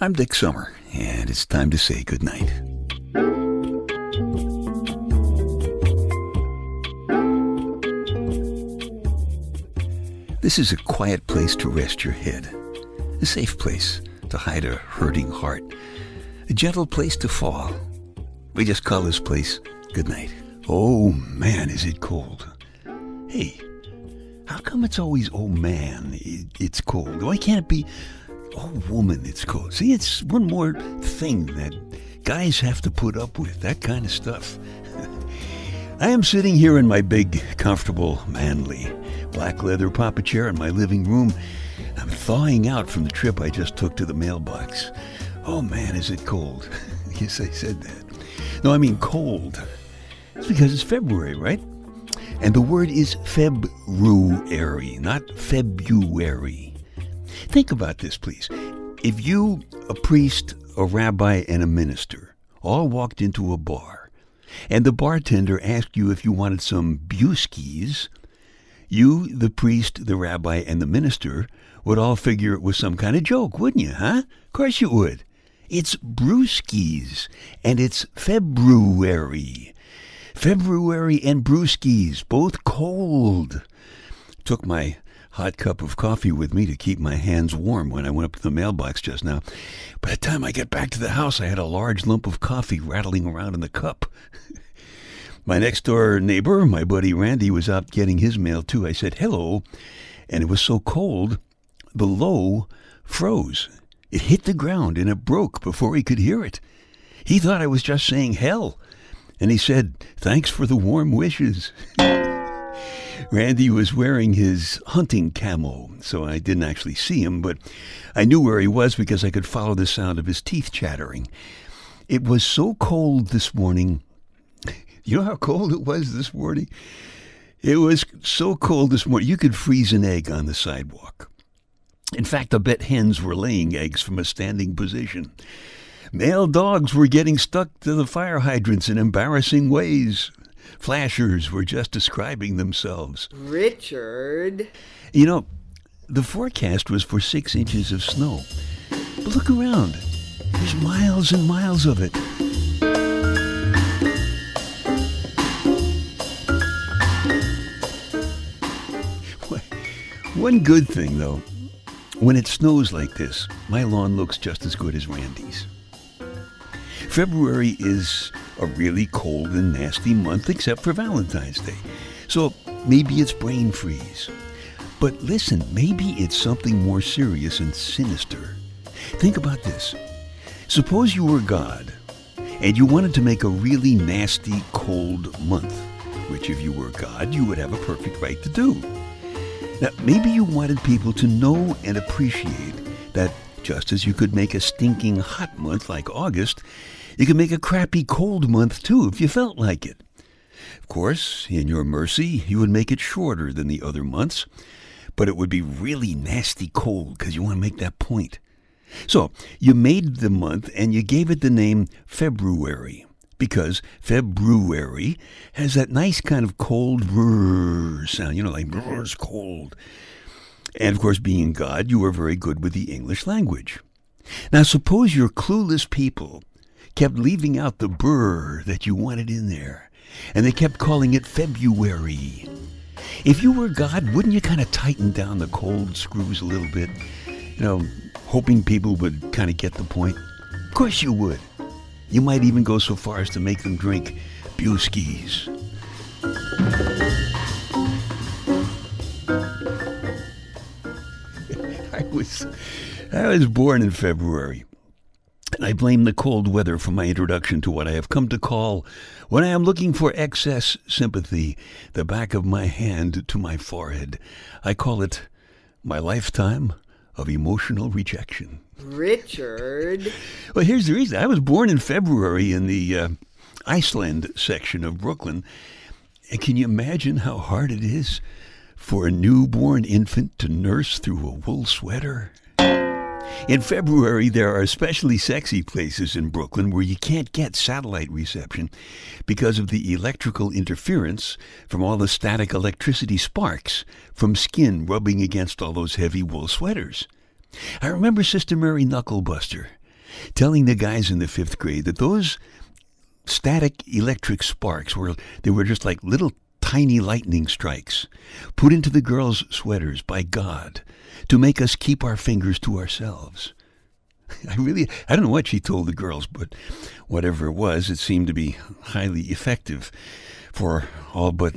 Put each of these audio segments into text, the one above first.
I'm Dick Summer, and it's time to say goodnight. This is a quiet place to rest your head, a safe place to hide a hurting heart, a gentle place to fall. We just call this place goodnight. Oh man, is it cold. Hey, how come it's always, oh man, it, it's cold? Why can't it be, oh woman, it's cold? See, it's one more thing that guys have to put up with, that kind of stuff. I am sitting here in my big, comfortable, manly, black leather papa chair in my living room. I'm thawing out from the trip I just took to the mailbox. Oh man, is it cold? yes, I said that. No, I mean cold. It's because it's February, right? And the word is February, not February. Think about this, please. If you, a priest, a rabbi, and a minister, all walked into a bar, and the bartender asked you if you wanted some brewskis, you, the priest, the rabbi, and the minister would all figure it was some kind of joke, wouldn't you, huh? Of course you would. It's brewskis, and it's February. February and brewskis, both cold. Took my hot cup of coffee with me to keep my hands warm when I went up to the mailbox just now. By the time I got back to the house, I had a large lump of coffee rattling around in the cup. my next door neighbor, my buddy Randy, was out getting his mail too. I said hello, and it was so cold, the low froze. It hit the ground and it broke before he could hear it. He thought I was just saying hell and he said, Thanks for the warm wishes. Randy was wearing his hunting camo, so I didn't actually see him, but I knew where he was because I could follow the sound of his teeth chattering. It was so cold this morning. You know how cold it was this morning? It was so cold this morning, you could freeze an egg on the sidewalk. In fact, I bet hens were laying eggs from a standing position. Male dogs were getting stuck to the fire hydrants in embarrassing ways. Flashers were just describing themselves. Richard. You know, the forecast was for six inches of snow. But look around. There's miles and miles of it. One good thing, though, when it snows like this, my lawn looks just as good as Randy's. February is a really cold and nasty month except for Valentine's Day. So maybe it's brain freeze. But listen, maybe it's something more serious and sinister. Think about this. Suppose you were God and you wanted to make a really nasty cold month, which if you were God, you would have a perfect right to do. Now, maybe you wanted people to know and appreciate that just as you could make a stinking hot month like August, you could make a crappy cold month too if you felt like it. Of course, in your mercy, you would make it shorter than the other months, but it would be really nasty cold because you want to make that point. So you made the month and you gave it the name February because February has that nice kind of cold sound, you know, like brr's cold. And of course, being God, you were very good with the English language. Now, suppose you're clueless people kept leaving out the burr that you wanted in there, and they kept calling it February. If you were God, wouldn't you kind of tighten down the cold screws a little bit? You know, hoping people would kind of get the point? Of course you would. You might even go so far as to make them drink Buskies. I was I was born in February. And I blame the cold weather for my introduction to what I have come to call, when I am looking for excess sympathy, the back of my hand to my forehead. I call it my lifetime of emotional rejection. Richard. well, here's the reason. I was born in February in the uh, Iceland section of Brooklyn. And can you imagine how hard it is for a newborn infant to nurse through a wool sweater? In February, there are especially sexy places in Brooklyn where you can't get satellite reception because of the electrical interference from all the static electricity sparks from skin rubbing against all those heavy wool sweaters. I remember Sister Mary Knucklebuster. telling the guys in the fifth grade that those static electric sparks were they were just like little tiny lightning strikes put into the girls' sweaters by God to make us keep our fingers to ourselves. I really, I don't know what she told the girls, but whatever it was, it seemed to be highly effective for all but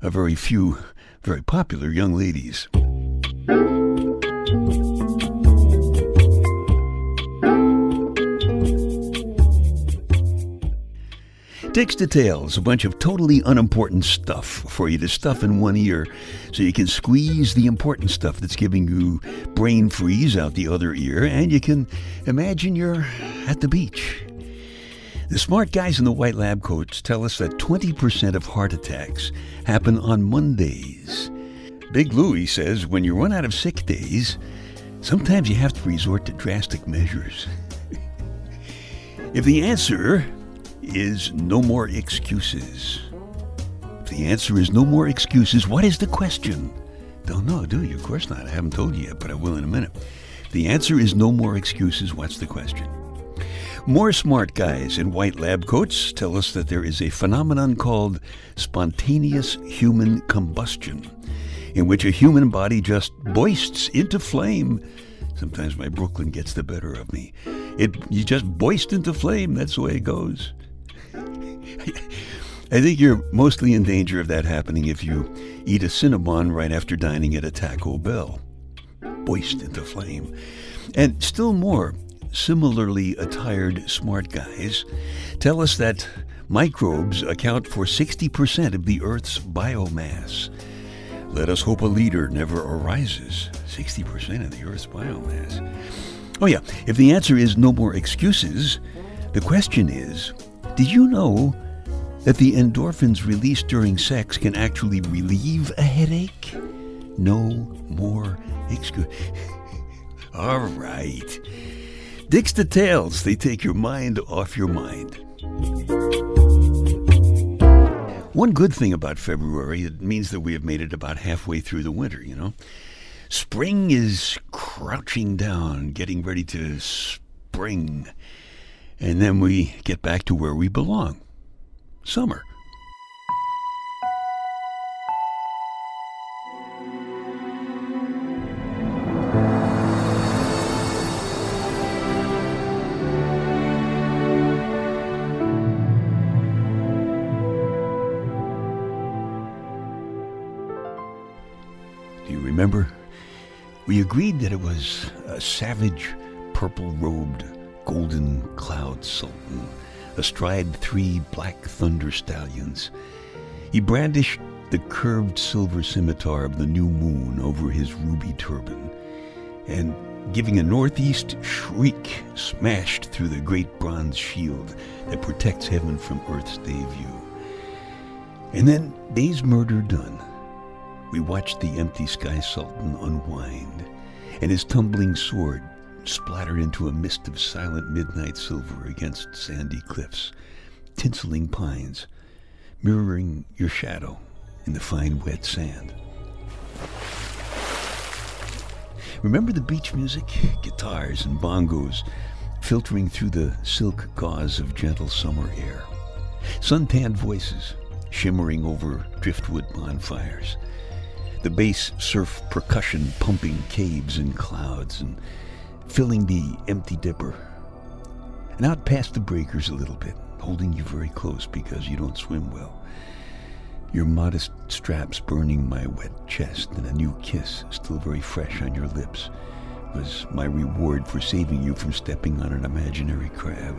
a very few very popular young ladies. Dick's Details, a bunch of totally unimportant stuff for you to stuff in one ear so you can squeeze the important stuff that's giving you brain freeze out the other ear and you can imagine you're at the beach. The smart guys in the white lab coats tell us that 20% of heart attacks happen on Mondays. Big Louie says when you run out of sick days, sometimes you have to resort to drastic measures. if the answer is no more excuses, if the answer is no more excuses, what is the question? Don't know, do you? Of course not. I haven't told you yet, but I will in a minute. The answer is no more excuses, what's the question? More smart guys in white lab coats tell us that there is a phenomenon called spontaneous human combustion, in which a human body just boists into flame. Sometimes my Brooklyn gets the better of me. It you just boist into flame. That's the way it goes. I think you're mostly in danger of that happening if you eat a Cinnabon right after dining at a Taco Bell. Boist into flame. And still more, similarly attired smart guys tell us that microbes account for 60% of the Earth's biomass. Let us hope a leader never arises. 60% of the Earth's biomass. Oh, yeah, if the answer is no more excuses, the question is did you know that the endorphins released during sex can actually relieve a headache? No more excuse. All right. Dick's Details, they take your mind off your mind. One good thing about February, it means that we have made it about halfway through the winter, you know. Spring is crouching down, getting ready to spring. And then we get back to where we belong summer. Do you remember? We agreed that it was a savage, purple robed, golden cloud sultan astride three black thunder stallions. He brandished the curved silver scimitar of the new moon over his ruby turban, and giving a northeast shriek, smashed through the great bronze shield that protects heaven from earth's day view. And then, day's murder done, we watched the empty sky sultan unwind, and his tumbling sword splattered into a mist of silent midnight silver against sandy cliffs, tinseling pines, mirroring your shadow in the fine wet sand. Remember the beach music? Guitars and bongos filtering through the silk gauze of gentle summer air. Suntanned voices shimmering over driftwood bonfires. The bass surf percussion pumping caves and clouds and filling the empty dipper. And out past the breakers a little bit, holding you very close because you don't swim well. Your modest straps burning my wet chest, and a new kiss still very fresh on your lips was my reward for saving you from stepping on an imaginary crab.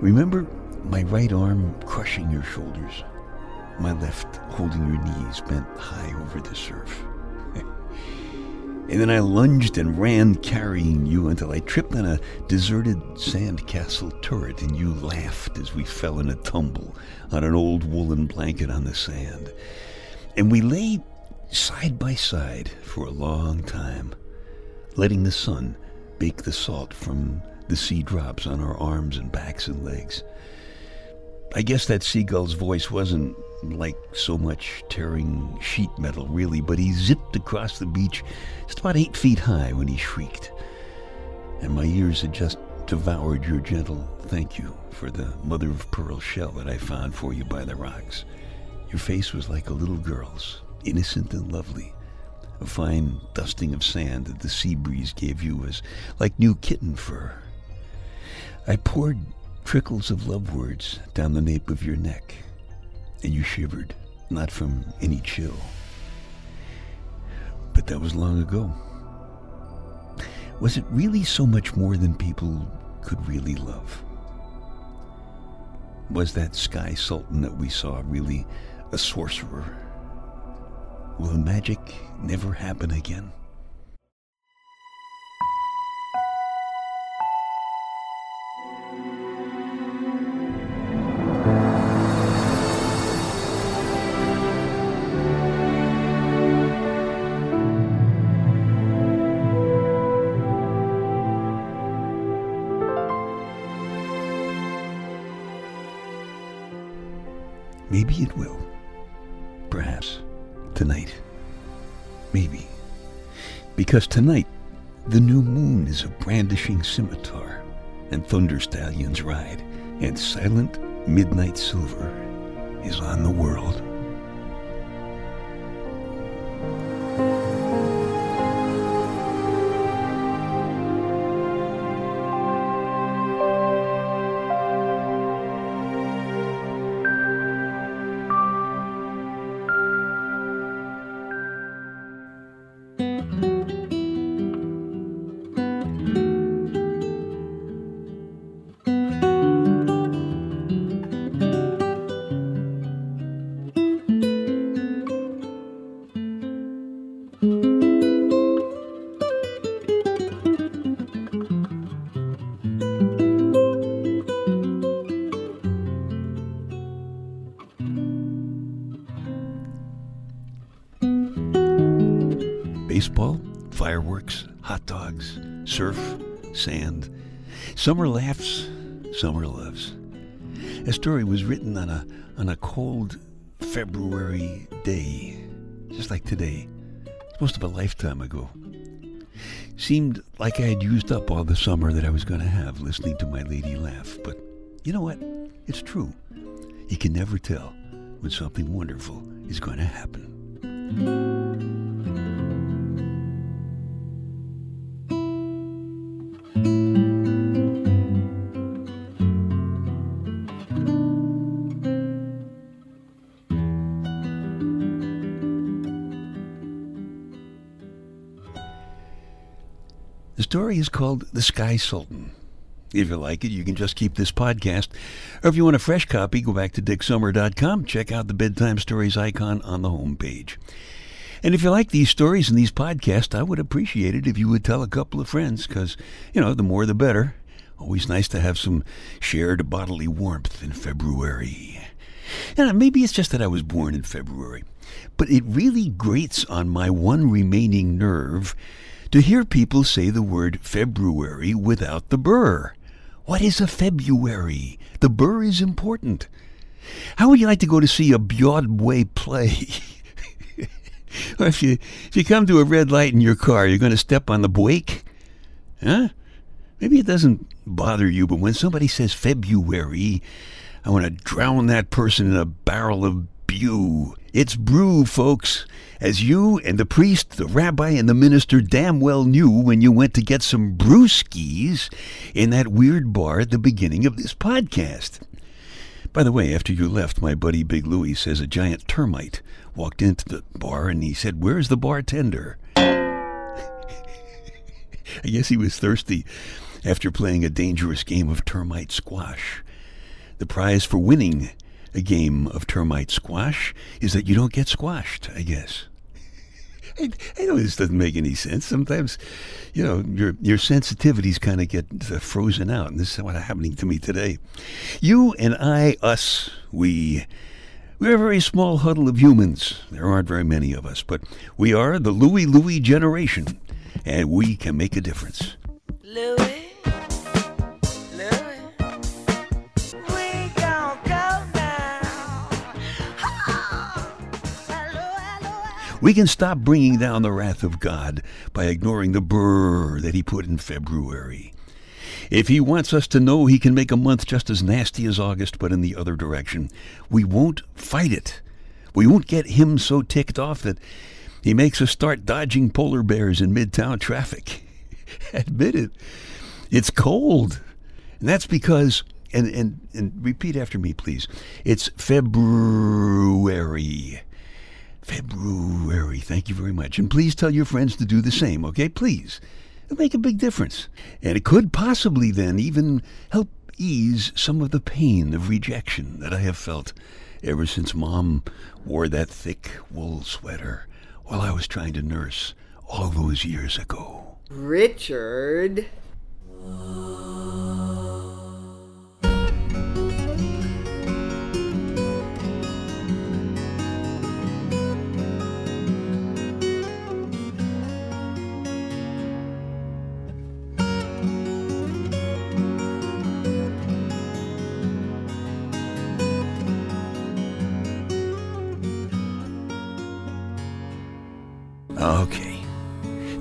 Remember my right arm crushing your shoulders, my left holding your knees bent high over the surf. And then I lunged and ran carrying you until I tripped on a deserted sandcastle turret and you laughed as we fell in a tumble on an old woolen blanket on the sand. And we lay side by side for a long time, letting the sun bake the salt from the sea drops on our arms and backs and legs. I guess that seagull's voice wasn't like so much tearing sheet metal, really, but he zipped across the beach just about eight feet high when he shrieked. And my ears had just devoured your gentle thank you for the mother of pearl shell that I found for you by the rocks. Your face was like a little girl's, innocent and lovely. A fine dusting of sand that the sea breeze gave you was like new kitten fur. I poured trickles of love words down the nape of your neck, and you shivered, not from any chill. But that was long ago. Was it really so much more than people could really love? Was that sky sultan that we saw really a sorcerer? Will magic never happen again? Perhaps. Tonight. Maybe. Because tonight, the new moon is a brandishing scimitar, and thunder stallions ride, and silent midnight silver is on the world. Baseball, fireworks, hot dogs, surf, sand, summer laughs, summer loves. A story was written on a on a cold February day, just like today. Most of a lifetime ago. Seemed like I had used up all the summer that I was going to have listening to my lady laugh, but you know what? It's true. You can never tell when something wonderful is going to happen. Story is called The Sky Sultan. If you like it, you can just keep this podcast. Or if you want a fresh copy, go back to dicksummer.com. Check out the Bedtime Stories icon on the homepage. And if you like these stories and these podcasts, I would appreciate it if you would tell a couple of friends, because, you know, the more the better. Always nice to have some shared bodily warmth in February. And maybe it's just that I was born in February, but it really grates on my one remaining nerve to hear people say the word February without the burr. What is a February? The burr is important. How would you like to go to see a Broadway play? or if you if you come to a red light in your car, you're going to step on the brake? Huh? Maybe it doesn't bother you, but when somebody says February, I want to drown that person in a barrel of brew. It's brew, folks, as you and the priest, the rabbi, and the minister damn well knew when you went to get some brewskis in that weird bar at the beginning of this podcast. By the way, after you left, my buddy Big Louie says a giant termite walked into the bar and he said, Where's the bartender? I guess he was thirsty after playing a dangerous game of termite squash. The prize for winning a game of termite squash is that you don't get squashed, I guess. I, I know this doesn't make any sense. Sometimes, you know, your your sensitivities kind of get uh, frozen out, and this is what's happening to me today. You and I, us, we. We're a very small huddle of humans. There aren't very many of us, but we are the Louie Louie generation, and we can make a difference. Louis, We can stop bringing down the wrath of God by ignoring the brrr that he put in February. If he wants us to know he can make a month just as nasty as August, but in the other direction, we won't fight it. We won't get him so ticked off that he makes us start dodging polar bears in midtown traffic. Admit it. It's cold. And that's because, and, and, and repeat after me, please. It's February. February. Thank you very much. And please tell your friends to do the same, okay? Please. It'll make a big difference. And it could possibly then even help ease some of the pain of rejection that I have felt ever since Mom wore that thick wool sweater while I was trying to nurse all those years ago. Richard.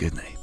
Good night.